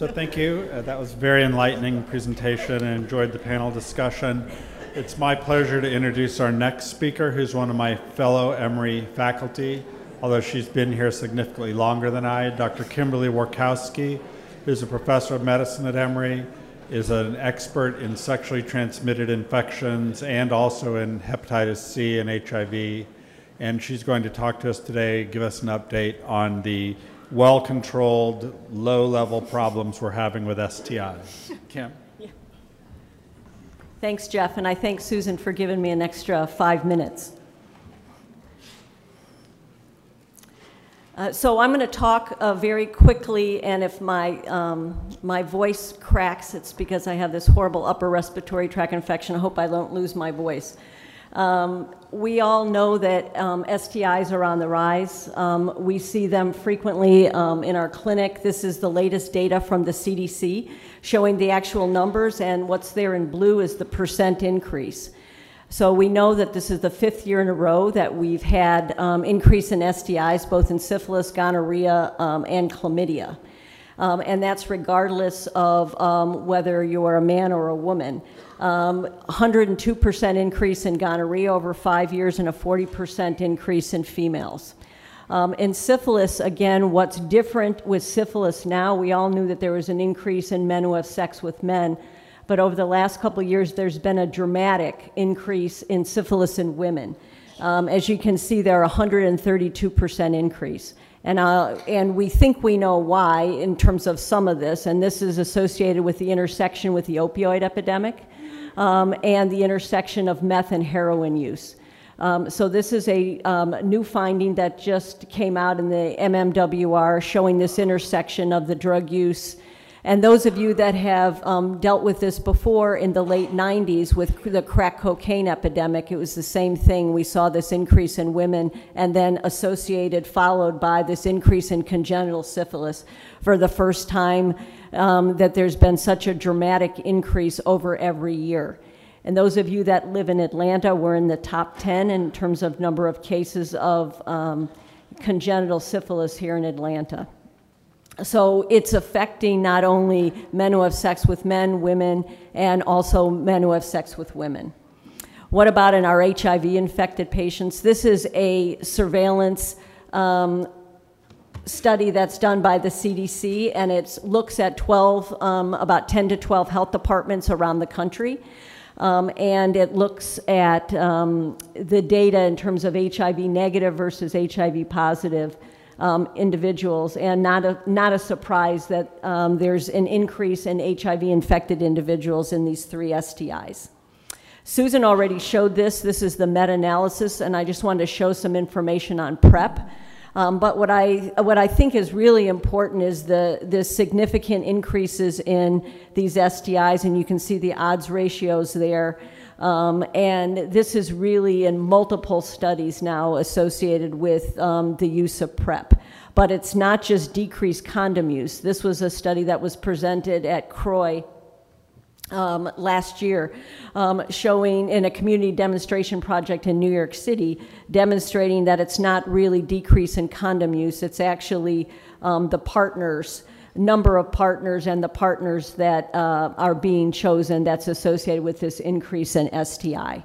So thank you. Uh, that was a very enlightening presentation and enjoyed the panel discussion. It's my pleasure to introduce our next speaker, who's one of my fellow Emory faculty, although she's been here significantly longer than I, Dr. Kimberly Workowski, who's a professor of medicine at Emory, is an expert in sexually transmitted infections and also in hepatitis C and HIV. And she's going to talk to us today, give us an update on the well controlled, low level problems we're having with STIs. Kim? Yeah. Thanks, Jeff, and I thank Susan for giving me an extra five minutes. Uh, so I'm going to talk uh, very quickly, and if my, um, my voice cracks, it's because I have this horrible upper respiratory tract infection. I hope I don't lose my voice. Um, we all know that um, STIs are on the rise. Um, we see them frequently um, in our clinic. This is the latest data from the CDC showing the actual numbers, and what's there in blue is the percent increase. So we know that this is the fifth year in a row that we've had um, increase in STIs, both in syphilis, gonorrhea, um, and chlamydia. Um, and that's regardless of um, whether you're a man or a woman. 102% um, increase in gonorrhea over five years and a 40% increase in females. Um, in syphilis, again, what's different with syphilis now, we all knew that there was an increase in men who have sex with men, but over the last couple years, there's been a dramatic increase in syphilis in women. Um, as you can see, there are 132% increase. And, uh, and we think we know why in terms of some of this, and this is associated with the intersection with the opioid epidemic um, and the intersection of meth and heroin use. Um, so this is a um, new finding that just came out in the MMWR showing this intersection of the drug use. And those of you that have um, dealt with this before in the late 90s with the crack cocaine epidemic, it was the same thing. We saw this increase in women and then associated, followed by this increase in congenital syphilis for the first time um, that there's been such a dramatic increase over every year. And those of you that live in Atlanta, we're in the top 10 in terms of number of cases of um, congenital syphilis here in Atlanta. So it's affecting not only men who have sex with men, women, and also men who have sex with women. What about in our HIV infected patients? This is a surveillance um, study that's done by the CDC, and it looks at 12, um, about 10 to 12 health departments around the country. Um, and it looks at um, the data in terms of HIV negative versus HIV positive um, individuals, and not a, not a surprise that um, there's an increase in HIV infected individuals in these three STIs. Susan already showed this. This is the meta analysis, and I just wanted to show some information on PrEP. Um, but what I, what I think is really important is the, the significant increases in these STIs, and you can see the odds ratios there. Um, and this is really in multiple studies now associated with um, the use of PrEP. But it's not just decreased condom use. This was a study that was presented at CROI um, last year, um, showing in a community demonstration project in New York City, demonstrating that it's not really decrease in condom use, it's actually um, the partners, number of partners and the partners that uh, are being chosen that's associated with this increase in STI.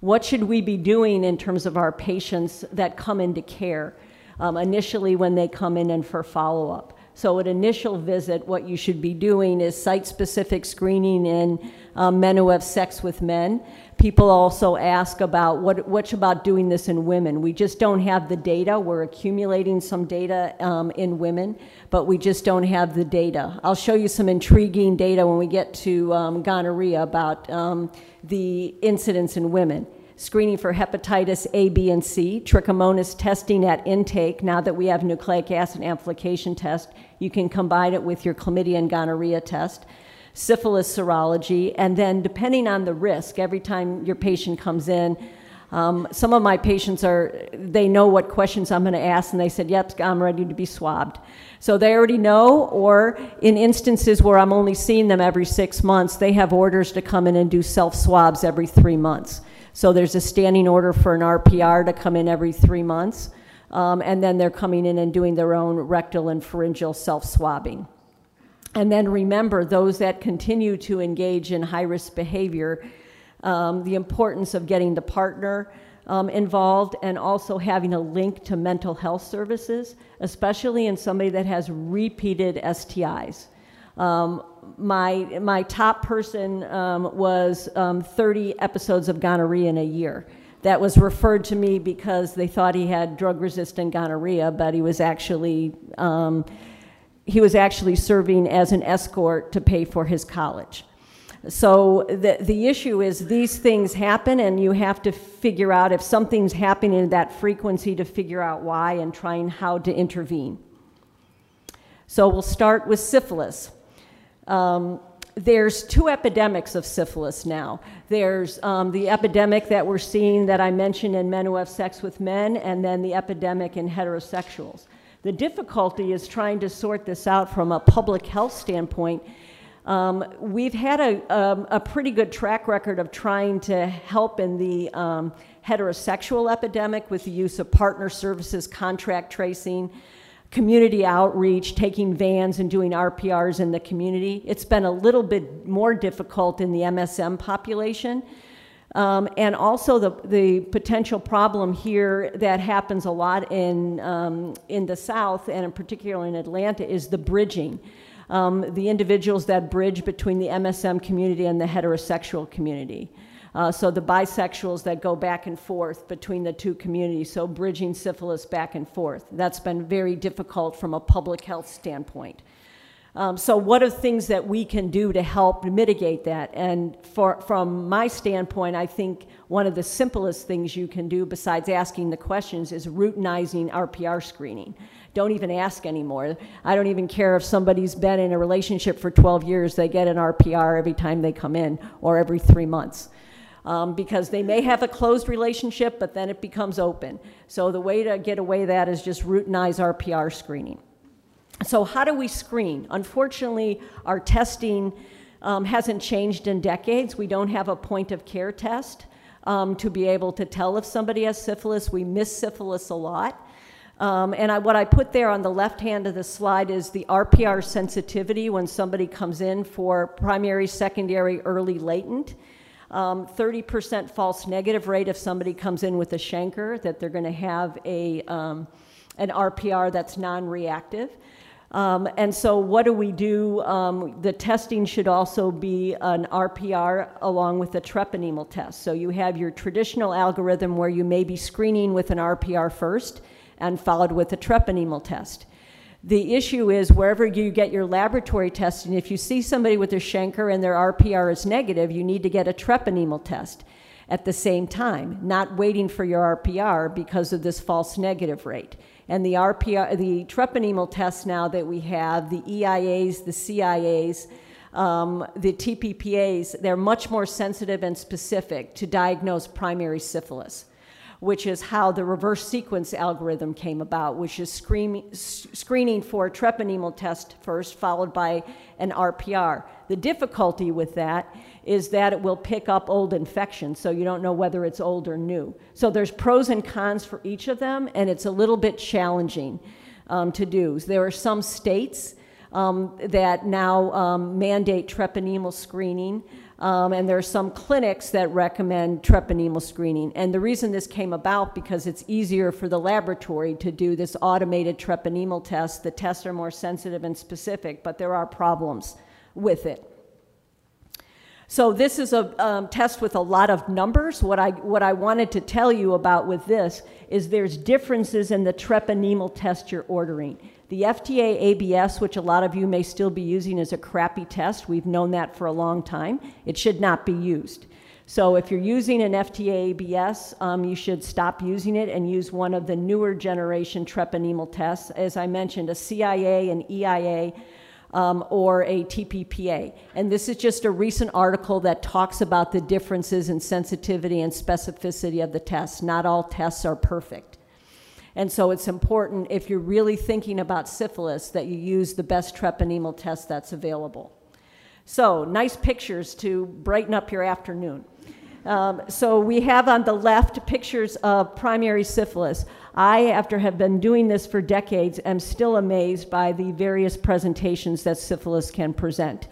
What should we be doing in terms of our patients that come into care um, initially when they come in and for follow up? So at initial visit, what you should be doing is site-specific screening in um, men who have sex with men. People also ask about what, what's about doing this in women. We just don't have the data. We're accumulating some data um, in women, but we just don't have the data. I'll show you some intriguing data when we get to um, gonorrhea about um, the incidence in women screening for hepatitis A, B, and C, trichomonas testing at intake. Now that we have nucleic acid amplification test, you can combine it with your chlamydia and gonorrhea test, syphilis serology, and then depending on the risk, every time your patient comes in, um, some of my patients are, they know what questions I'm going to ask, and they said, Yep, I'm ready to be swabbed. So they already know, or in instances where I'm only seeing them every six months, they have orders to come in and do self swabs every three months. So there's a standing order for an RPR to come in every three months, um, and then they're coming in and doing their own rectal and pharyngeal self-swabbing. And then remember those that continue to engage in high risk behavior, um, the importance of getting the partner um, involved and also having a link to mental health services, especially in somebody that has repeated STIs. Um, my, my top person um, was um, 30 episodes of gonorrhea in a year. That was referred to me because they thought he had drug resistant gonorrhea, but he was actually um, he was actually serving as an escort to pay for his college. So the, the issue is these things happen, and you have to figure out if something's happening in that frequency to figure out why and trying how to intervene. So we'll start with syphilis. Um, there's two epidemics of syphilis now. There's um, the epidemic that we're seeing that I mentioned in men who have sex with men, and then the epidemic in heterosexuals. The difficulty is trying to sort this out from a public health standpoint. Um, we've had a, um, a, pretty good track record of trying to help in the um, heterosexual epidemic with the use of partner services, contact tracing, community outreach, taking vans and doing RPRs in the community. It's been a little bit more difficult in the MSM population. Um, and also the, the potential problem here that happens a lot in, um, in the South and in particular in Atlanta is the bridging. Um, the individuals that bridge between the MSM community and the heterosexual community. Uh, so the bisexuals that go back and forth between the two communities, so bridging syphilis back and forth. That's been very difficult from a public health standpoint. Um, so, what are things that we can do to help mitigate that? And for, from my standpoint, I think one of the simplest things you can do, besides asking the questions, is routinizing RPR screening. Don't even ask anymore. I don't even care if somebody's been in a relationship for 12 years, they get an RPR every time they come in or every three months. Um, because they may have a closed relationship, but then it becomes open. So, the way to get away that is just routinize RPR screening. So, how do we screen? Unfortunately, our testing um, hasn't changed in decades. We don't have a point of care test um, to be able to tell if somebody has syphilis. We miss syphilis a lot. Um, and I, what I put there on the left hand of the slide is the RPR sensitivity when somebody comes in for primary, secondary, early latent. 30% um, false negative rate if somebody comes in with a chancre, that they're going to have a, um, an RPR that's non reactive. Um, and so, what do we do? Um, the testing should also be an RPR along with a treponemal test. So, you have your traditional algorithm where you may be screening with an RPR first and followed with a treponemal test. The issue is wherever you get your laboratory testing, if you see somebody with a chancre and their RPR is negative, you need to get a treponemal test at the same time, not waiting for your RPR because of this false negative rate. And the RPR, the treponemal tests now that we have, the EIAs, the CIAs, um, the TPPAs, they're much more sensitive and specific to diagnose primary syphilis, which is how the reverse sequence algorithm came about, which is screen, screening for a treponemal test first, followed by an RPR. The difficulty with that is that it will pick up old infections, so you don't know whether it's old or new. So there's pros and cons for each of them, and it's a little bit challenging um, to do. There are some states um, that now um, mandate treponemal screening. Um, and there are some clinics that recommend treponemal screening. And the reason this came about because it's easier for the laboratory to do this automated treponemal test. The tests are more sensitive and specific, but there are problems with it. So this is a um, test with a lot of numbers. What I, what I wanted to tell you about with this is there's differences in the treponemal test you're ordering. The FTA ABS, which a lot of you may still be using, is a crappy test. We've known that for a long time. It should not be used. So if you're using an FTA ABS, um, you should stop using it and use one of the newer generation treponemal tests. As I mentioned, a CIA and EIA um, or a TPPA. And this is just a recent article that talks about the differences in sensitivity and specificity of the tests. Not all tests are perfect. And so it's important if you're really thinking about syphilis that you use the best treponemal test that's available. So, nice pictures to brighten up your afternoon. Um, so we have on the left pictures of primary syphilis. I, after have been doing this for decades, am still amazed by the various presentations that syphilis can present.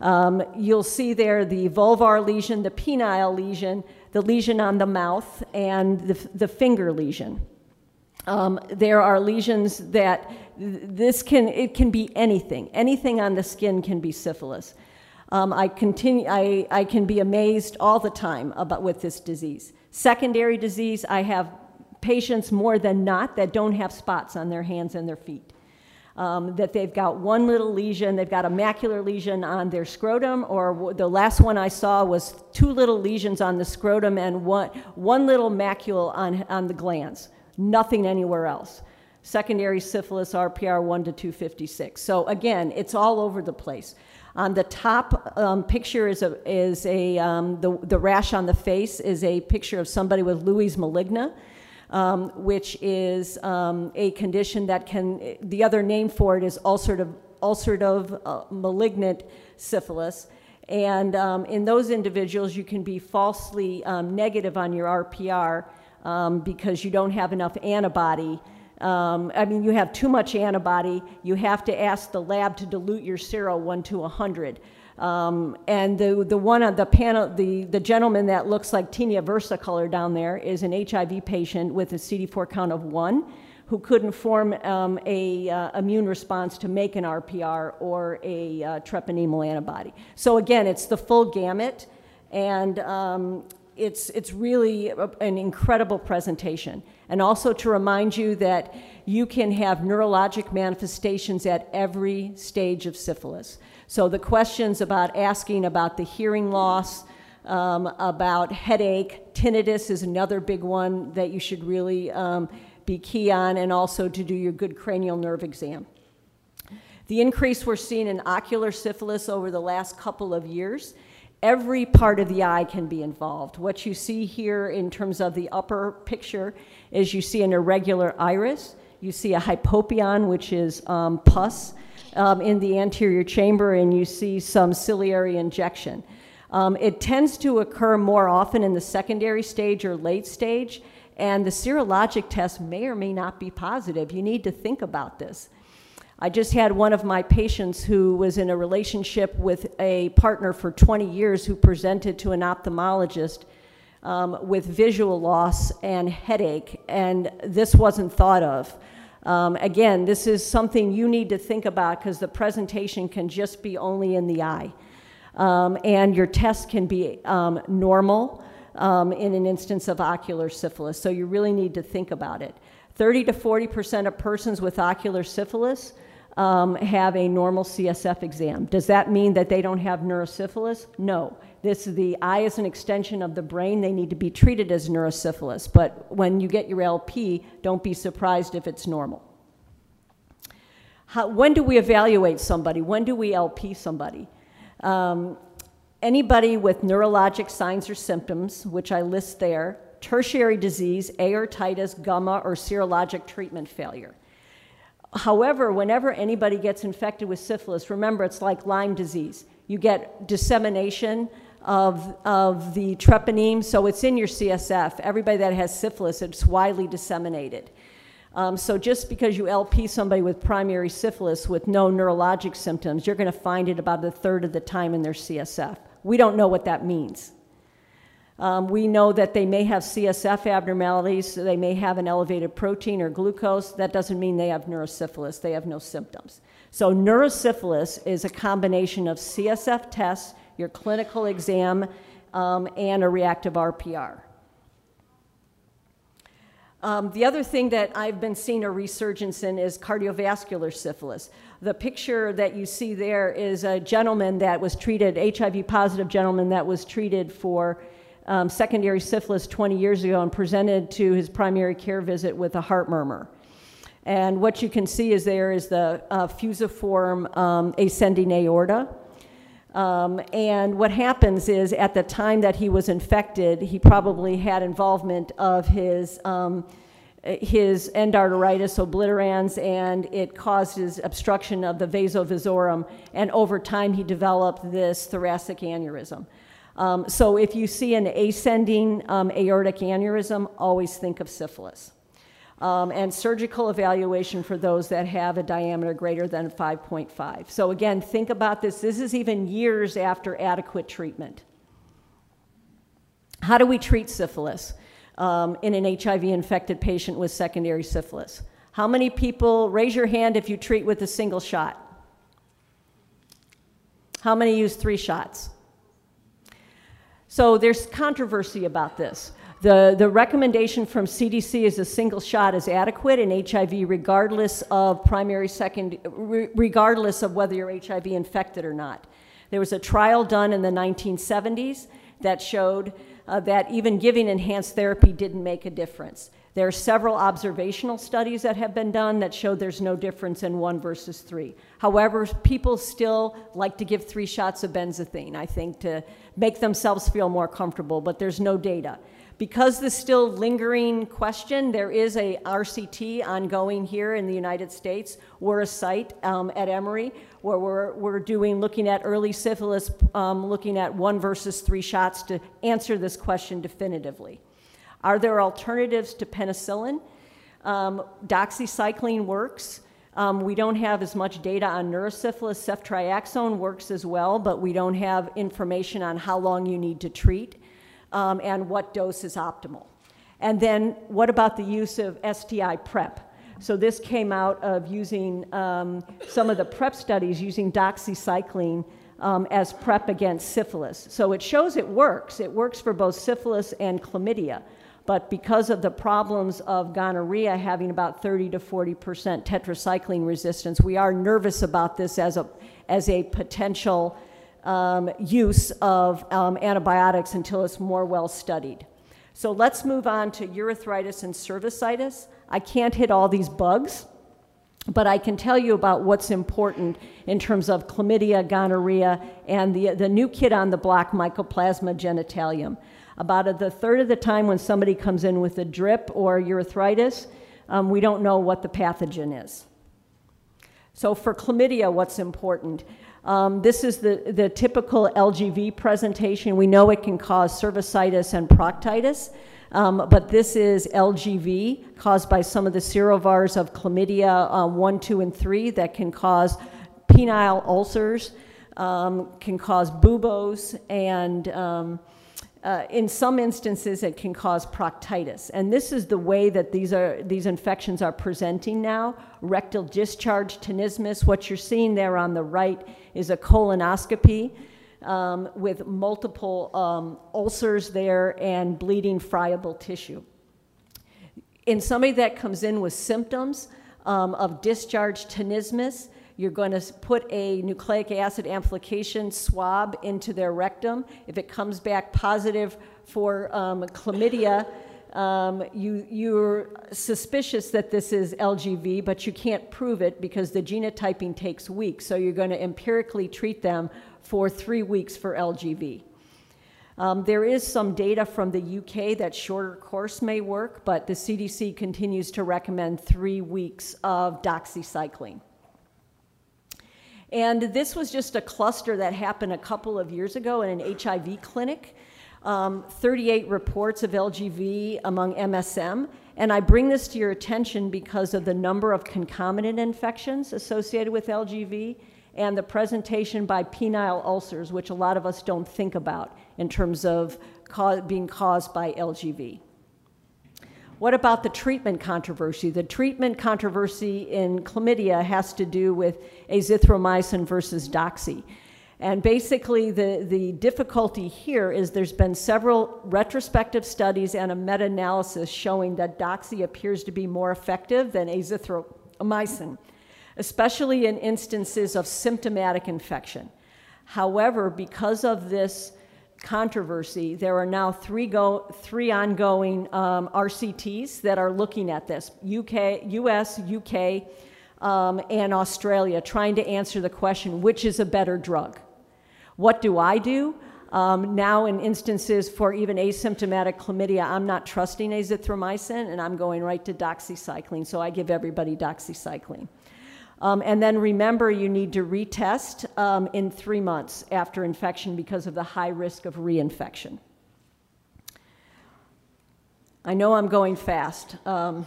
Um, you'll see there the vulvar lesion, the penile lesion, the lesion on the mouth, and the, the finger lesion. Um, there are lesions that this can it can be anything. Anything on the skin can be syphilis. Um, I continue. I, I can be amazed all the time about with this disease. Secondary disease. I have patients more than not that don't have spots on their hands and their feet. Um, that they've got one little lesion, they've got a macular lesion on their scrotum, or the last one I saw was two little lesions on the scrotum and one, one little macule on, on the glans nothing anywhere else. Secondary syphilis RPR 1 to 256. So again, it's all over the place. On the top um, picture is a, is a um, the, the rash on the face is a picture of somebody with lues maligna, um, which is um, a condition that can, the other name for it is ulcerative, ulcerative uh, malignant syphilis. And um, in those individuals, you can be falsely um, negative on your RPR um, because you don't have enough antibody. Um, I mean, you have too much antibody. You have to ask the lab to dilute your serum 1 to 100. Um, and the, the one on the panel, the, the gentleman that looks like Tinea versicolor down there is an HIV patient with a CD4 count of 1 who couldn't form um, a uh, immune response to make an RPR or a uh, treponemal antibody. So again, it's the full gamut, and um, it's, it's really a, an incredible presentation. And also to remind you that you can have neurologic manifestations at every stage of syphilis. So the questions about asking about the hearing loss, um, about headache, tinnitus is another big one that you should really um, be key on, and also to do your good cranial nerve exam. The increase we're seeing in ocular syphilis over the last couple of years every part of the eye can be involved. What you see here in terms of the upper picture is you see an irregular iris, you see a hypopyon, which is um, pus um, in the anterior chamber, and you see some ciliary injection. Um, it tends to occur more often in the secondary stage or late stage, and the serologic test may or may not be positive. You need to think about this. I just had one of my patients who was in a relationship with a partner for 20 years who presented to an ophthalmologist um, with visual loss and headache, and this wasn't thought of. Um, again, this is something you need to think about because the presentation can just be only in the eye. Um, and your test can be um, normal um, in an instance of ocular syphilis, so you really need to think about it. 30 to 40% of persons with ocular syphilis um, have a normal CSF exam. Does that mean that they don't have neurosyphilis? No. This the eye is an extension of the brain. They need to be treated as neurosyphilis. But when you get your LP, don't be surprised if it's normal. How, when do we evaluate somebody? When do we LP somebody? Um, anybody with neurologic signs or symptoms, which I list there, tertiary disease, aortitis, gumma, or serologic treatment failure. However, whenever anybody gets infected with syphilis, remember it's like Lyme disease. You get dissemination of, of the treponeme, so it's in your CSF. Everybody that has syphilis, it's widely disseminated. Um, so just because you LP somebody with primary syphilis with no neurologic symptoms, you're going to find it about a third of the time in their CSF. We don't know what that means. Um, we know that they may have CSF abnormalities, so they may have an elevated protein or glucose. That doesn't mean they have neurosyphilis, they have no symptoms. So, neurosyphilis is a combination of CSF tests, your clinical exam, um, and a reactive RPR. Um, the other thing that I've been seeing a resurgence in is cardiovascular syphilis. The picture that you see there is a gentleman that was treated, HIV positive gentleman that was treated for um, secondary syphilis 20 years ago and presented to his primary care visit with a heart murmur. And what you can see is there is the uh, fusiform um, ascending aorta. Um, and what happens is at the time that he was infected, he probably had involvement of his, um, his endarteritis obliterans, and it caused his obstruction of the vasa vasorum. And over time, he developed this thoracic aneurysm. Um, so if you see an ascending um, aortic aneurysm, always think of syphilis. Um, and surgical evaluation for those that have a diameter greater than 5.5. So again, think about this. This is even years after adequate treatment. How do we treat syphilis um, in an HIV infected patient with secondary syphilis? How many people, raise your hand if you treat with a single shot? How many use three shots? So there's controversy about this. The, the recommendation from CDC is a single shot is adequate in HIV regardless of primary, second, regardless of whether you're HIV infected or not. There was a trial done in the 1970s that showed uh, that even giving enhanced therapy didn't make a difference. There are several observational studies that have been done that show there's no difference in one versus three. However, people still like to give three shots of benzathine, I think, to make themselves feel more comfortable, but there's no data. Because this still lingering question, there is a RCT ongoing here in the United States. We're a site um, at Emory where we're, we're doing, looking at early syphilis, um, looking at one versus three shots to answer this question definitively. Are there alternatives to penicillin? Um, doxycycline works. Um, we don't have as much data on neurosyphilis. Ceftriaxone works as well, but we don't have information on how long you need to treat um, and what dose is optimal. And then what about the use of STI PrEP? So this came out of using um, some of the PrEP studies using doxycycline um, as PrEP against syphilis. So it shows it works. It works for both syphilis and chlamydia. But because of the problems of gonorrhea having about 30 to 40% tetracycline resistance, we are nervous about this as a, as a potential um, use of um, antibiotics until it's more well studied. So let's move on to urethritis and cervicitis. I can't hit all these bugs, but I can tell you about what's important in terms of chlamydia, gonorrhea, and the, the new kid on the block, Mycoplasma genitalium. About a, the third of the time when somebody comes in with a drip or urethritis, um, we don't know what the pathogen is. So for chlamydia, what's important? Um, this is the, the typical LGV presentation. We know it can cause cervicitis and proctitis, um, but this is LGV caused by some of the serovars of chlamydia um, 1, 2, and 3 that can cause penile ulcers, um, can cause buboes, and um, uh, in some instances, it can cause proctitis. And this is the way that these, are, these infections are presenting now. Rectal discharge tenesmus, what you're seeing there on the right is a colonoscopy um, with multiple um, ulcers there and bleeding friable tissue. In somebody that comes in with symptoms um, of discharge tenesmus, you're going to put a nucleic acid amplification swab into their rectum. If it comes back positive for um, chlamydia, um, you, you're suspicious that this is LGV, but you can't prove it because the genotyping takes weeks. So you're going to empirically treat them for three weeks for LGV. Um, there is some data from the UK that shorter course may work, but the CDC continues to recommend three weeks of doxycycline. And this was just a cluster that happened a couple of years ago in an HIV clinic. Um, 38 reports of LGV among MSM. And I bring this to your attention because of the number of concomitant infections associated with LGV and the presentation by penile ulcers, which a lot of us don't think about in terms of being caused by LGV. What about the treatment controversy? The treatment controversy in chlamydia has to do with azithromycin versus doxy. And basically, the, the difficulty here is there's been several retrospective studies and a meta analysis showing that doxy appears to be more effective than azithromycin, especially in instances of symptomatic infection. However, because of this controversy, there are now three, go, three ongoing um, RCTs that are looking at this UK, US, UK, um, and Australia, trying to answer the question which is a better drug? What do I do? Um, now, in instances for even asymptomatic chlamydia, I'm not trusting azithromycin and I'm going right to doxycycline, so I give everybody doxycycline. Um, and then remember, you need to retest um, in three months after infection because of the high risk of reinfection. I know I'm going fast, um,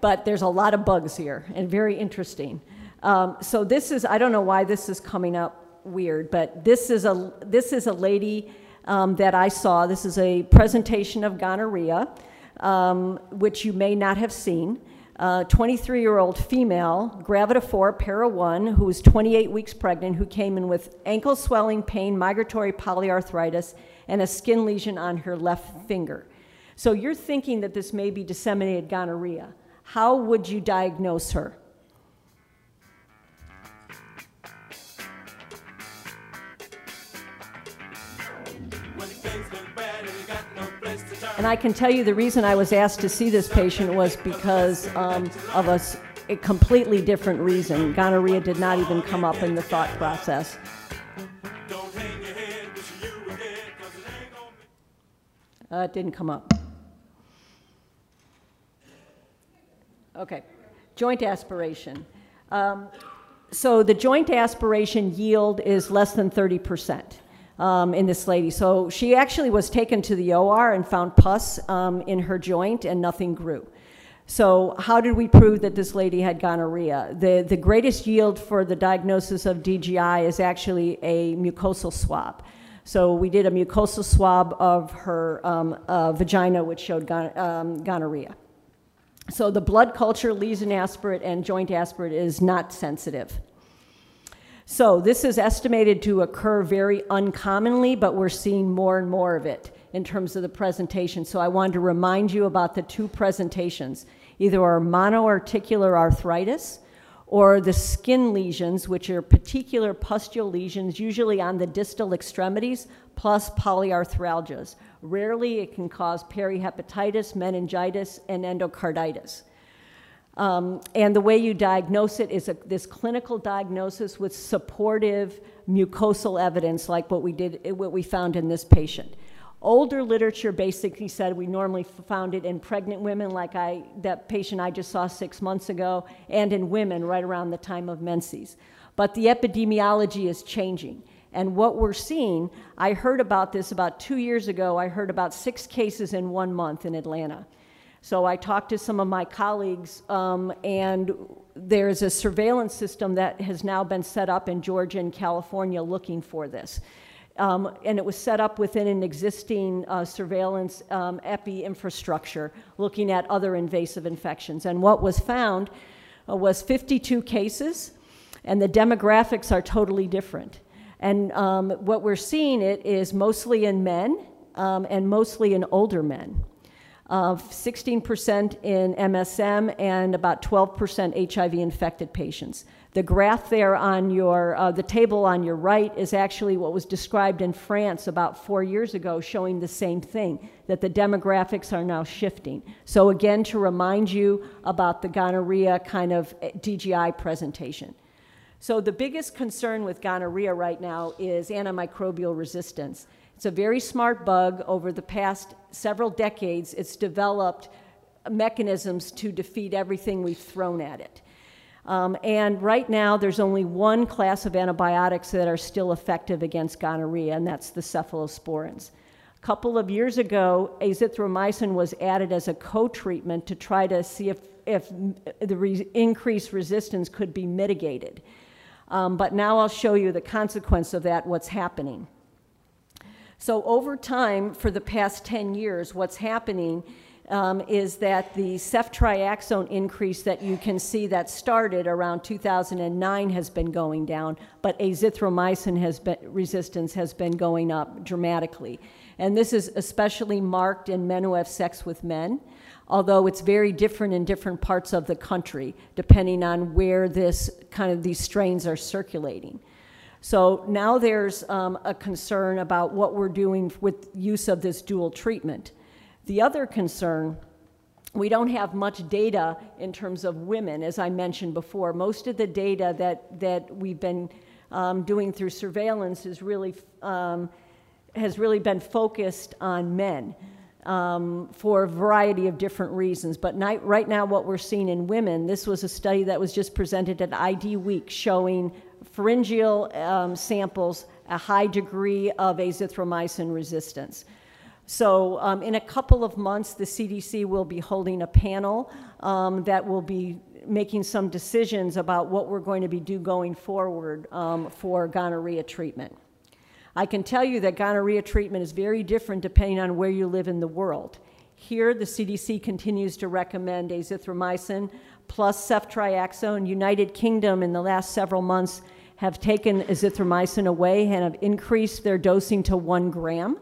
but there's a lot of bugs here and very interesting. Um, so this is, I don't know why this is coming up weird, but this is a, this is a lady um, that I saw. This is a presentation of gonorrhea, um, which you may not have seen. 23 year old female, gravida 4, para 1, who was 28 weeks pregnant, who came in with ankle swelling, pain, migratory polyarthritis, and a skin lesion on her left finger. So you're thinking that this may be disseminated gonorrhea. How would you diagnose her? And I can tell you the reason I was asked to see this patient was because um, of a, a completely different reason. Gonorrhea did not even come up in the thought process. Uh, it didn't come up. Okay, joint aspiration. Um, so the joint aspiration yield is less than 30% um, in this lady. So she actually was taken to the OR and found pus um, in her joint and nothing grew. So how did we prove that this lady had gonorrhea? The, the greatest yield for the diagnosis of DGI is actually a mucosal swab. So we did a mucosal swab of her um, uh, vagina, which showed gon um, gonorrhea. So the blood culture, lesion aspirate, and joint aspirate is not sensitive. So this is estimated to occur very uncommonly, but we're seeing more and more of it in terms of the presentation. So I wanted to remind you about the two presentations, either our monoarticular arthritis or the skin lesions, which are particular pustule lesions, usually on the distal extremities, plus polyarthralgias. Rarely, it can cause perihepatitis, meningitis, and endocarditis. Um, and the way you diagnose it is a, this clinical diagnosis with supportive mucosal evidence, like what we did, what we found in this patient. Older literature basically said we normally found it in pregnant women, like I, that patient I just saw six months ago, and in women right around the time of menses. But the epidemiology is changing. And what we're seeing, I heard about this about two years ago. I heard about six cases in one month in Atlanta. So I talked to some of my colleagues, um, and there's a surveillance system that has now been set up in Georgia and California looking for this. Um, and it was set up within an existing uh, surveillance um, epi infrastructure looking at other invasive infections. And what was found uh, was 52 cases, and the demographics are totally different. And um, what we're seeing it is mostly in men um, and mostly in older men. Uh, 16% in MSM and about 12% HIV infected patients. The graph there on your, uh, the table on your right is actually what was described in France about four years ago, showing the same thing, that the demographics are now shifting. So again, to remind you about the gonorrhea kind of eh, DGI presentation. So the biggest concern with gonorrhea right now is antimicrobial resistance. It's a very smart bug. Over the past several decades, it's developed mechanisms to defeat everything we've thrown at it. Um, and right now, there's only one class of antibiotics that are still effective against gonorrhea, and that's the cephalosporins. A couple of years ago, azithromycin was added as a co-treatment to try to see if, if the re increased resistance could be mitigated. Um, but now I'll show you the consequence of that, what's happening. So over time, for the past 10 years, what's happening um, is that the ceftriaxone increase that you can see that started around 2009 has been going down, but azithromycin has been, resistance has been going up dramatically. And this is especially marked in men who have sex with men, although it's very different in different parts of the country, depending on where this kind of these strains are circulating. So now there's um, a concern about what we're doing with use of this dual treatment. The other concern, we don't have much data in terms of women, as I mentioned before. Most of the data that, that we've been um, doing through surveillance is really, um, has really been focused on men. um, for a variety of different reasons. But night, right now, what we're seeing in women, this was a study that was just presented at ID Week showing pharyngeal um, samples a high degree of azithromycin resistance. So, um, in a couple of months, the CDC will be holding a panel um, that will be making some decisions about what we're going to be do going forward um, for gonorrhea treatment. I can tell you that gonorrhea treatment is very different depending on where you live in the world. Here, the CDC continues to recommend azithromycin plus ceftriaxone. United Kingdom, in the last several months, have taken azithromycin away and have increased their dosing to one gram.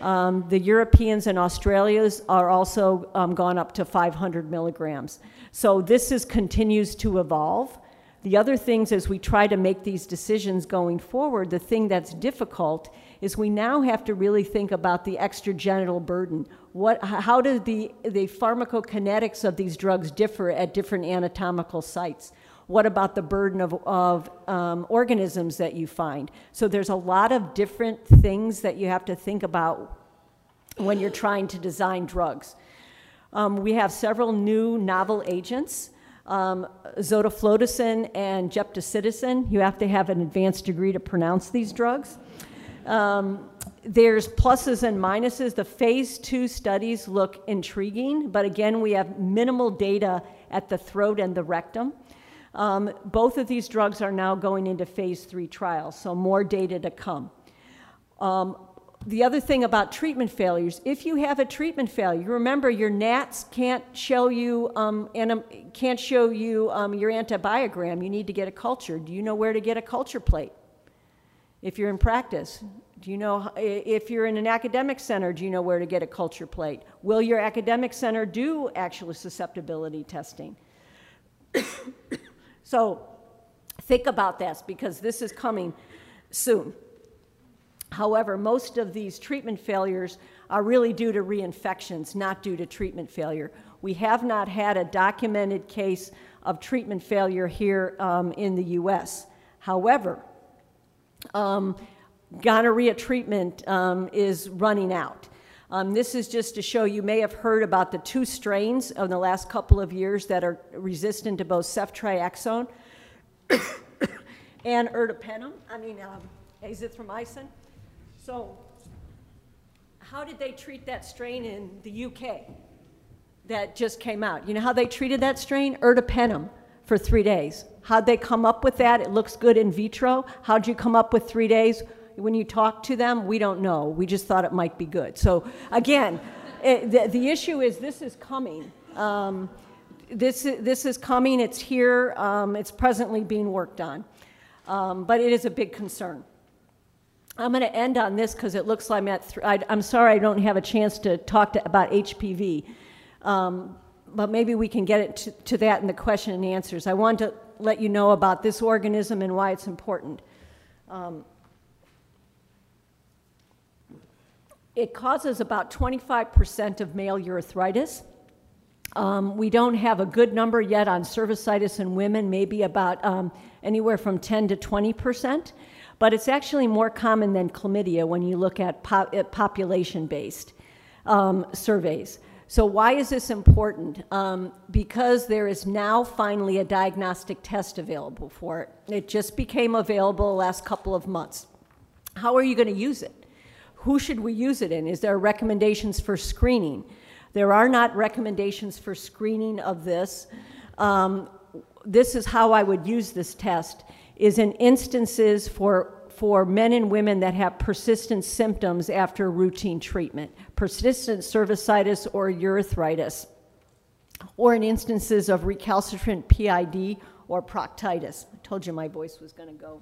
Um, the Europeans and Australians are also um, gone up to 500 milligrams. So this is continues to evolve. The other things as we try to make these decisions going forward, the thing that's difficult is we now have to really think about the extragenital burden. What, how do the, the pharmacokinetics of these drugs differ at different anatomical sites? What about the burden of, of um, organisms that you find? So there's a lot of different things that you have to think about when you're trying to design drugs. Um, we have several new novel agents. Um, and gepotidacin. You have to have an advanced degree to pronounce these drugs. Um, there's pluses and minuses. The phase two studies look intriguing, but again, we have minimal data at the throat and the rectum. Um, both of these drugs are now going into phase three trials, so more data to come. Um, the other thing about treatment failures, if you have a treatment failure, remember your NATs can't show you um, can't show you um, your antibiogram. You need to get a culture. Do you know where to get a culture plate? If you're in practice, do you know if you're in an academic center? Do you know where to get a culture plate? Will your academic center do actual susceptibility testing? So think about this because this is coming soon. However, most of these treatment failures are really due to reinfections, not due to treatment failure. We have not had a documented case of treatment failure here um, in the US. However, um, gonorrhea treatment um, is running out. Um, this is just to show you may have heard about the two strains in the last couple of years that are resistant to both ceftriaxone and ertapenem, I mean um, azithromycin. So, how did they treat that strain in the UK that just came out? You know how they treated that strain? Ertapenem for three days. How'd they come up with that? It looks good in vitro. How'd you come up with three days? When you talk to them, we don't know. We just thought it might be good. So again, it, the, the issue is this is coming. Um, this, this is coming, it's here, um, it's presently being worked on. Um, but it is a big concern. I'm going to end on this because it looks like I'm at. Th- I, am sorry I don't have a chance to talk to, about HPV, um, but maybe we can get it to, to, that in the question and answers. I want to let you know about this organism and why it's important. Um, It causes about 25% of male urethritis. Um, we don't have a good number yet on cervicitis in women, maybe about um, anywhere from 10 to 20%, but it's actually more common than chlamydia when you look at, po- at population based um, surveys. So, why is this important? Um, because there is now finally a diagnostic test available for it. It just became available last couple of months. How are you going to use it? Who should we use it in? Is there recommendations for screening? There are not recommendations for screening of this. Um, this is how I would use this test is in instances for for men and women that have persistent symptoms after routine treatment, persistent cervicitis or urethritis, or in instances of recalcitrant PID or proctitis. I told you my voice was going to go.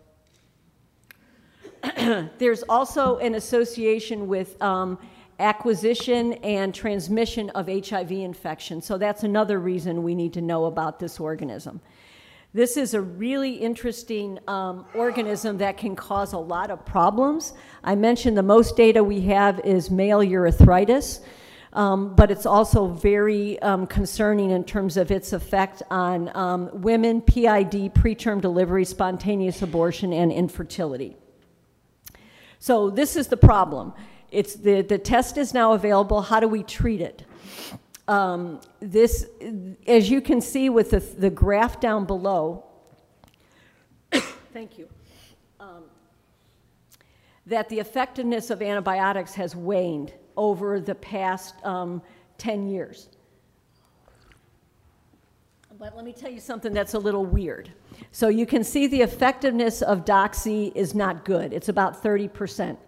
There's also an association with um, acquisition and transmission of HIV infection. So that's another reason we need to know about this organism. This is a really interesting um, organism that can cause a lot of problems. I mentioned the most data we have is male urethritis, um, but it's also very um, concerning in terms of its effect on um, women, PID, preterm delivery, spontaneous abortion, and infertility. So this is the problem It's the, the test is now available. How do we treat it? Um, this, as you can see with the, the graph down below, thank you, um, that the effectiveness of antibiotics has waned over the past um, 10 years. But let me tell you something that's a little weird. So you can see the effectiveness of doxy is not good. It's about 30%.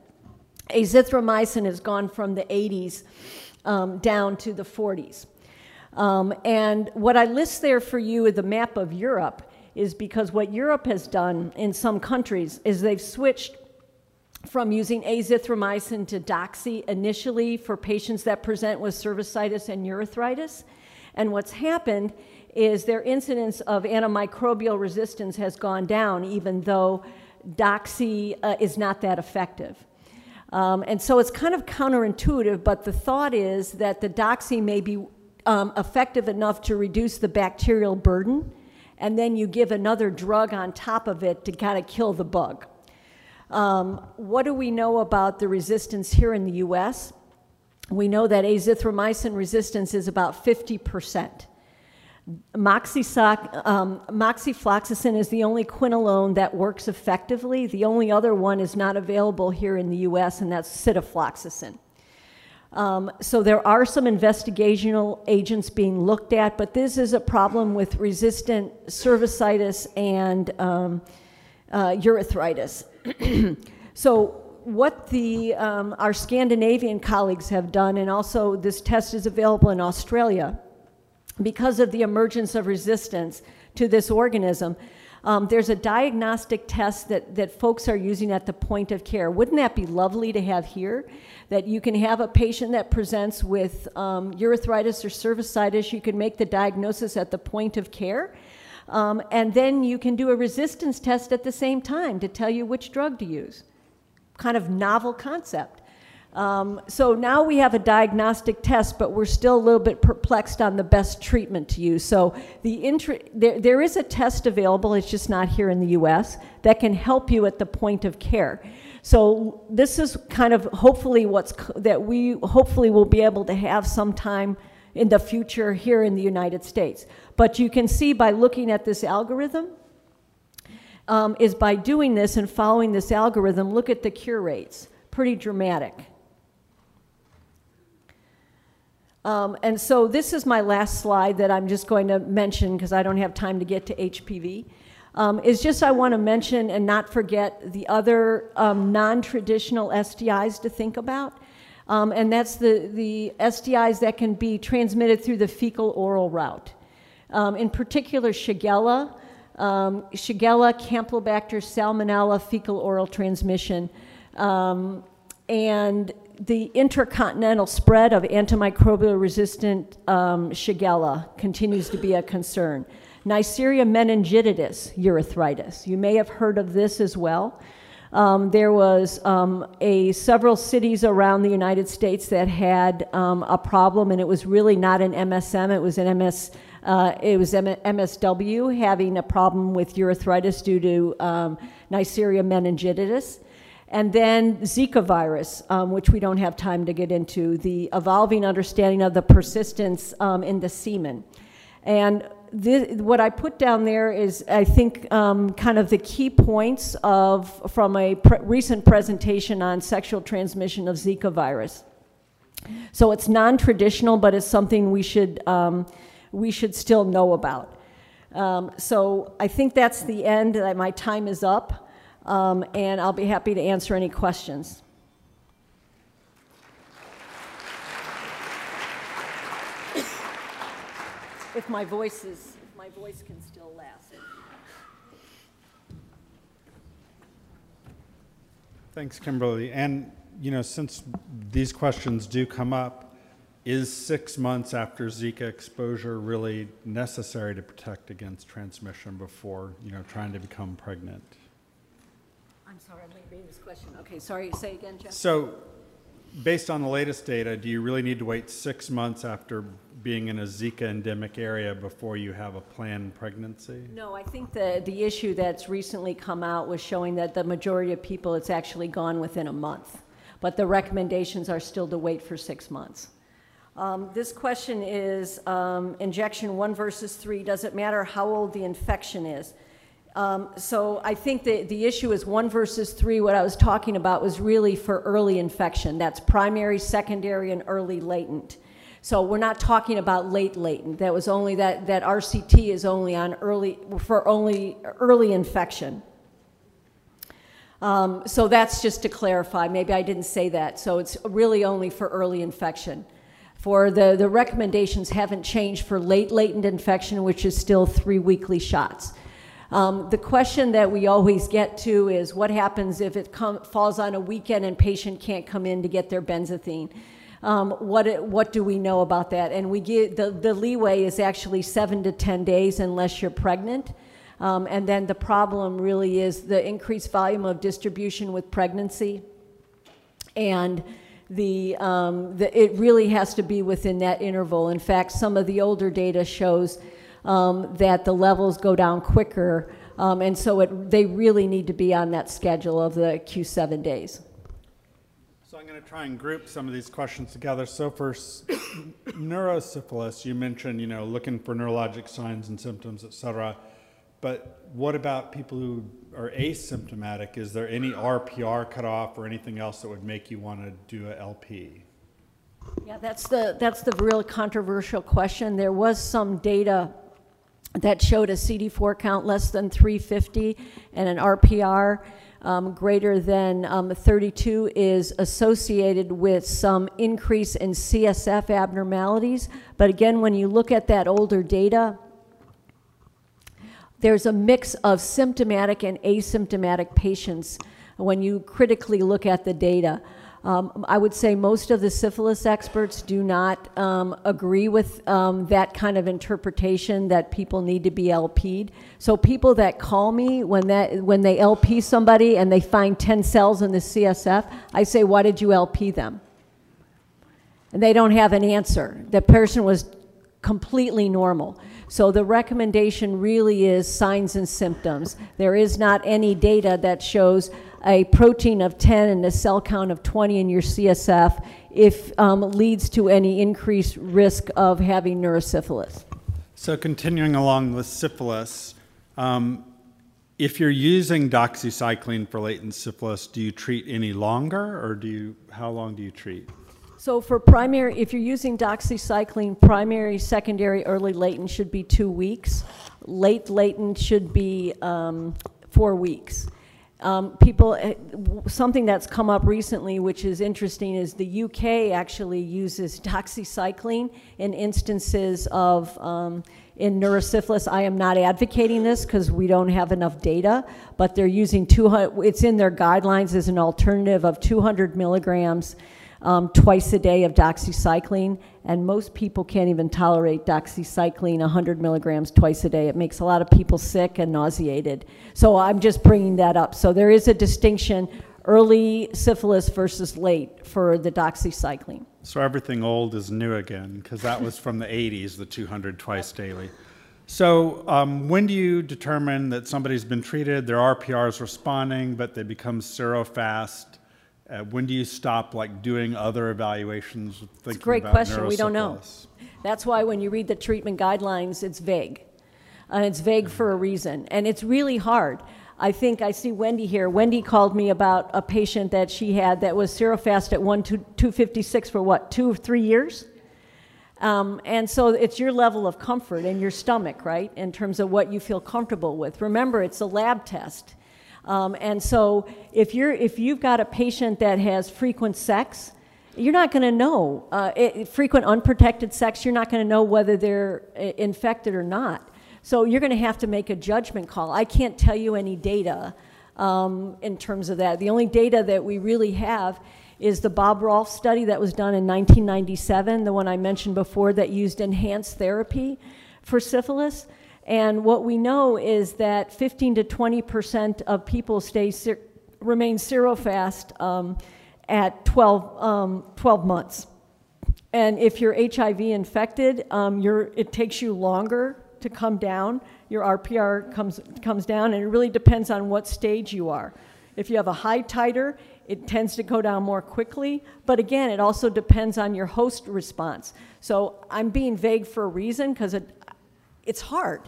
Azithromycin has gone from the 80s um, down to the 40s. Um, and what I list there for you is the map of Europe is because what Europe has done in some countries is they've switched from using azithromycin to doxy initially for patients that present with cervicitis and urethritis. And what's happened is their incidence of antimicrobial resistance has gone down, even though doxy uh, is not that effective. Um, and so it's kind of counterintuitive, but the thought is that the doxy may be um, effective enough to reduce the bacterial burden, and then you give another drug on top of it to kind of kill the bug. Um, what do we know about the resistance here in the US? We know that azithromycin resistance is about 50%. Moxysoc, um, moxifloxacin is the only quinolone that works effectively. The only other one is not available here in the US, and that's sitafloxacin. Um, so there are some investigational agents being looked at, but this is a problem with resistant cervicitis and um, uh, urethritis. so what the, um, our Scandinavian colleagues have done, and also this test is available in Australia, because of the emergence of resistance to this organism, um, there's a diagnostic test that, that folks are using at the point of care. Wouldn't that be lovely to have here? That you can have a patient that presents with um, urethritis or cervicitis, you can make the diagnosis at the point of care. Um, and then you can do a resistance test at the same time to tell you which drug to use. Kind of novel concept. Um, so now we have a diagnostic test, but we're still a little bit perplexed on the best treatment to use. So the there, there is a test available, it's just not here in the US, that can help you at the point of care. So this is kind of hopefully what's that we hopefully will be able to have sometime in the future here in the United States. But you can see by looking at this algorithm, um, is by doing this and following this algorithm, look at the cure rates. Pretty dramatic. Um, and so this is my last slide that I'm just going to mention because I don't have time to get to HPV. Um, is just I want to mention and not forget the other um, non-traditional STIs to think about. Um, and that's the, the STIs that can be transmitted through the fecal oral route. Um, in particular, Shigella, um, Shigella, Campylobacter, Salmonella, fecal oral transmission. And the intercontinental spread of antimicrobial resistant um, Shigella continues to be a concern. Neisseria meningitidis urethritis. You may have heard of this as well. Um, there was um, a several cities around the United States that had um, a problem, and it was really not an MSM. It was an MS. Uh, it was M- MSW having a problem with urethritis due to um, Neisseria meningitidis. And then Zika virus, um, which we don't have time to get into, the evolving understanding of the persistence um, in the semen. And this, what I put down there is, I think, um, kind of the key points of from a pre recent presentation on sexual transmission of Zika virus. So it's non-traditional, but it's something we should um, we should still know about. Um, so I think that's the end. My time is up um, and I'll be happy to answer any questions. if my voice is, if my voice can still last. Thanks, Kimberly. And, you know, since these questions do come up, is six months after Zika exposure really necessary to protect against transmission before, you know, trying to become pregnant? I'm sorry, I'm reading this question. Okay, sorry, say again, Jeff. So, based on the latest data, do you really need to wait six months after being in a Zika endemic area before you have a planned pregnancy? No, I think the, the issue that's recently come out was showing that the majority of people, it's actually gone within a month. but the recommendations are still to wait for six months. Um, this question is um, injection one versus three. Does it matter how old the infection is? Um, so I think the, the issue is one versus three. What I was talking about was really for early infection. That's primary, secondary, and early latent. So we're not talking about late latent. That was only that, that RCT is only on early, for only early infection. Um, so that's just to clarify. Maybe I didn't say that. So it's really only for early infection. For the, the recommendations haven't changed for late latent infection, which is still three weekly shots. Um, the question that we always get to is what happens if it falls on a weekend and patient can't come in to get their benzathine? Um, what, what do we know about that? And we get, the, the leeway is actually seven to 10 days unless you're pregnant. Um, and then the problem really is the increased volume of distribution with pregnancy. And the, um, the, it really has to be within that interval. In fact, some of the older data shows um, that the levels go down quicker. Um, and so it, they really need to be on that schedule of the Q7 days. So I'm going to try and group some of these questions together. So for neurosyphilis, you mentioned, you know, looking for neurologic signs and symptoms, et cetera. But what about people who are asymptomatic? Is there any RPR cutoff or anything else that would make you want to do a LP? Yeah, that's the, that's the real controversial question. There was some data that showed a CD4 count less than 350 and an RPR um, greater than um, 32 is associated with some increase in CSF abnormalities. But again, when you look at that older data, there's a mix of symptomatic and asymptomatic patients when you critically look at the data. Um, I would say most of the syphilis experts do not um, agree with um, that kind of interpretation that people need to be LP'd. So people that call me when that when they LP somebody and they find 10 cells in the CSF, I say, why did you LP them? And they don't have an answer. The person was completely normal. So the recommendation really is signs and symptoms. There is not any data that shows a protein of 10 and a cell count of 20 in your CSF if um, leads to any increased risk of having neurosyphilis. So continuing along with syphilis, um, if you're using doxycycline for latent syphilis, do you treat any longer, or do you? How long do you treat? So for primary, if you're using doxycycline, primary, secondary, early latent should be two weeks. Late latent should be um, four weeks. Um, people, eh, something that's come up recently, which is interesting, is the UK actually uses doxycycline in instances of um, in neurosyphilis. I am not advocating this because we don't have enough data, but they're using 200. It's in their guidelines as an alternative of 200 milligrams um, twice a day of doxycycline, and most people can't even tolerate doxycycline 100 milligrams twice a day. It makes a lot of people sick and nauseated. So I'm just bringing that up. So there is a distinction early syphilis versus late for the doxycycline. So everything old is new again, because that was from the 80s, the 200 twice daily. So um, when do you determine that somebody's been treated, their RPR is responding, but they become serofast? Uh, when do you stop like doing other evaluations? It's a great question. We don't know. That's why when you read the treatment guidelines, it's vague. And it's vague for a reason. And it's really hard. I think I see Wendy here. Wendy called me about a patient that she had that was serofast at 1 to 256 for what, two or three years? Um, and so it's your level of comfort in your stomach, right, in terms of what you feel comfortable with. Remember, it's a lab test. Um, and so if, you're, if you've got a patient that has frequent sex, you're not going to know. Uh, it, frequent unprotected sex, you're not going to know whether they're uh, infected or not. So you're going to have to make a judgment call. I can't tell you any data um, in terms of that. The only data that we really have is the Bob Rolfs study that was done in 1997, the one I mentioned before that used enhanced therapy for syphilis. And what we know is that 15 to 20 percent of people stay ser- remain serofast um, at 12, um, 12 months. And if you're HIV infected, um, it takes you longer to come down. Your RPR comes, comes down, and it really depends on what stage you are. If you have a high titer, it tends to go down more quickly. But again, it also depends on your host response. So I'm being vague for a reason because it, it's hard.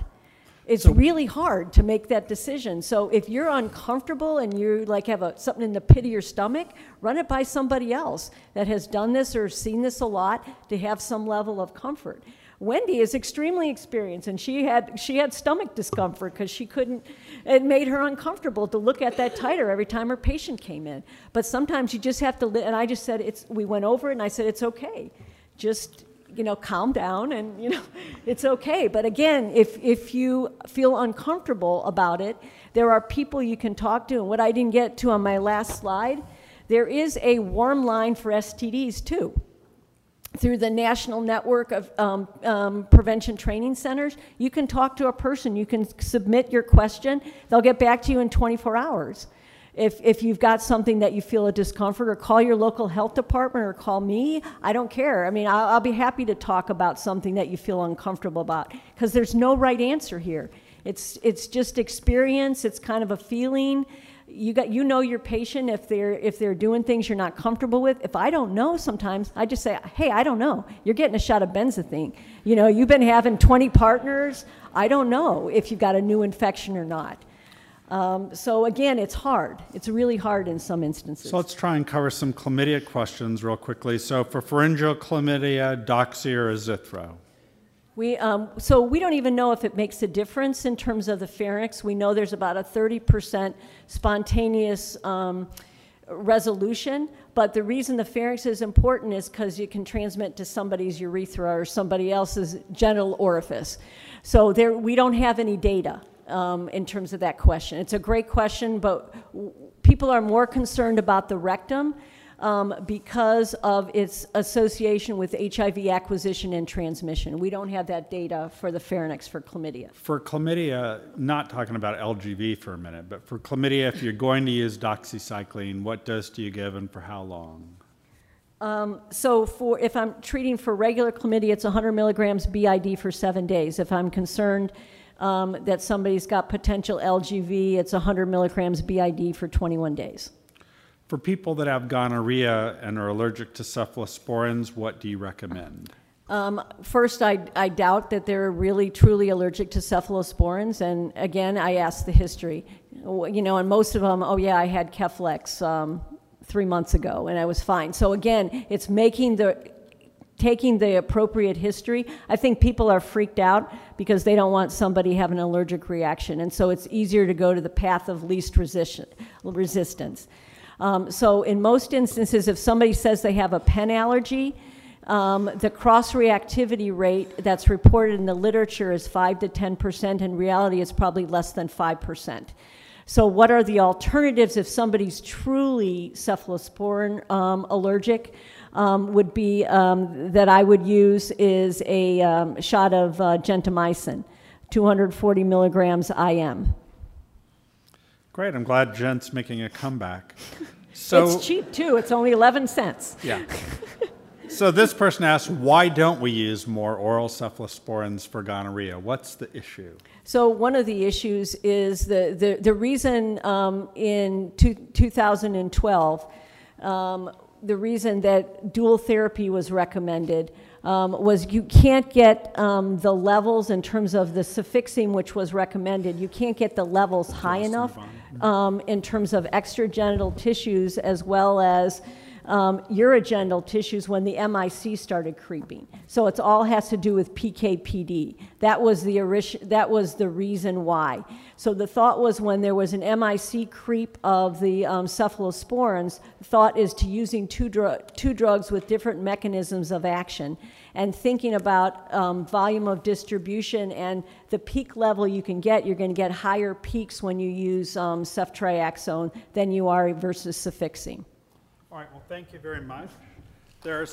It's really hard to make that decision. So if you're uncomfortable and you like have a, something in the pit of your stomach, run it by somebody else that has done this or seen this a lot to have some level of comfort. Wendy is extremely experienced, and she had she had stomach discomfort because she couldn't. It made her uncomfortable to look at that titer every time her patient came in. But sometimes you just have to. And I just said it's. We went over it, and I said it's okay. Just you know, calm down, and you know, it's okay. But again, if if you feel uncomfortable about it, there are people you can talk to. And what I didn't get to on my last slide, there is a warm line for STDs too through the National Network of um, um, Prevention Training Centers, you can talk to a person. You can submit your question. They'll get back to you in 24 hours. If, if you've got something that you feel a discomfort, or call your local health department or call me, I don't care. I mean, I'll, I'll be happy to talk about something that you feel uncomfortable about because there's no right answer here. It's, it's just experience, it's kind of a feeling. You got you know your patient. If they're if they're doing things you're not comfortable with if i don't know sometimes i just say hey i don't know. You're getting a shot of benzathine you know you've been having 20 partners. I don't know if you've got a new infection or not um, so again it's hard it's really hard in some instances So let's try and cover some chlamydia questions real quickly. So for pharyngeal chlamydia, doxy or azithro? We, um, so we don't even know if it makes a difference in terms of the pharynx. We know there's about a 30% spontaneous um, resolution, but the reason the pharynx is important is because you can transmit to somebody's urethra or somebody else's genital orifice. So there, we don't have any data um, in terms of that question. It's a great question, but people are more concerned about the rectum um, because of its association with HIV acquisition and transmission. We don't have that data for the pharynx for chlamydia. For chlamydia, not talking about LGV for a minute, but for chlamydia, if you're going to use doxycycline, what dose do you give and for how long? Um, so for if I'm treating for regular chlamydia, it's 100 milligrams BID for seven days. If I'm concerned um, that somebody's got potential LGV, it's 100 milligrams BID for 21 days. For people that have gonorrhea and are allergic to cephalosporins, what do you recommend? Um, first, I, I doubt that they're really truly allergic to cephalosporins, and again, I ask the history. You know, and most of them, oh yeah, I had Keflex um, three months ago, and I was fine. So again, it's making the taking the appropriate history. I think people are freaked out because they don't want somebody have an allergic reaction, and so it's easier to go to the path of least resist, resistance. Um, so in most instances, if somebody says they have a pen allergy, um, the cross reactivity rate that's reported in the literature is 5 to 10 percent. In reality, it's probably less than 5 percent. So, what are the alternatives if somebody's truly cephalosporin um, allergic? Um, would be um, that I would use is a um, shot of uh, gentamicin, 240 milligrams IM. Great, I'm glad Gent's making a comeback. So, it's cheap too. It's only 11 cents. Yeah. so this person asks, why don't we use more oral cephalosporins for gonorrhea? What's the issue? So one of the issues is the, the, the reason um, in two, 2012, um, the reason that dual therapy was recommended um, was you can't get um, the levels in terms of the cefixime which was recommended. You can't get the levels high enough um, in terms of extragenital tissues as well as um, urogenital tissues when the MIC started creeping. So it all has to do with PKPD. That was the that was the reason why. So the thought was when there was an MIC creep of the um, cephalosporins, thought is to using two, dr- two drugs with different mechanisms of action and thinking about um, volume of distribution and the peak level you can get. You're going to get higher peaks when you use um, ceftriaxone than you are versus cefixime. All right, well, thank you very much. There are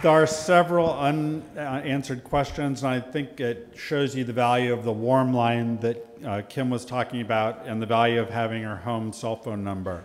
There are several unanswered questions, and I think it shows you the value of the warm line that uh, Kim was talking about and the value of having her home cell phone number.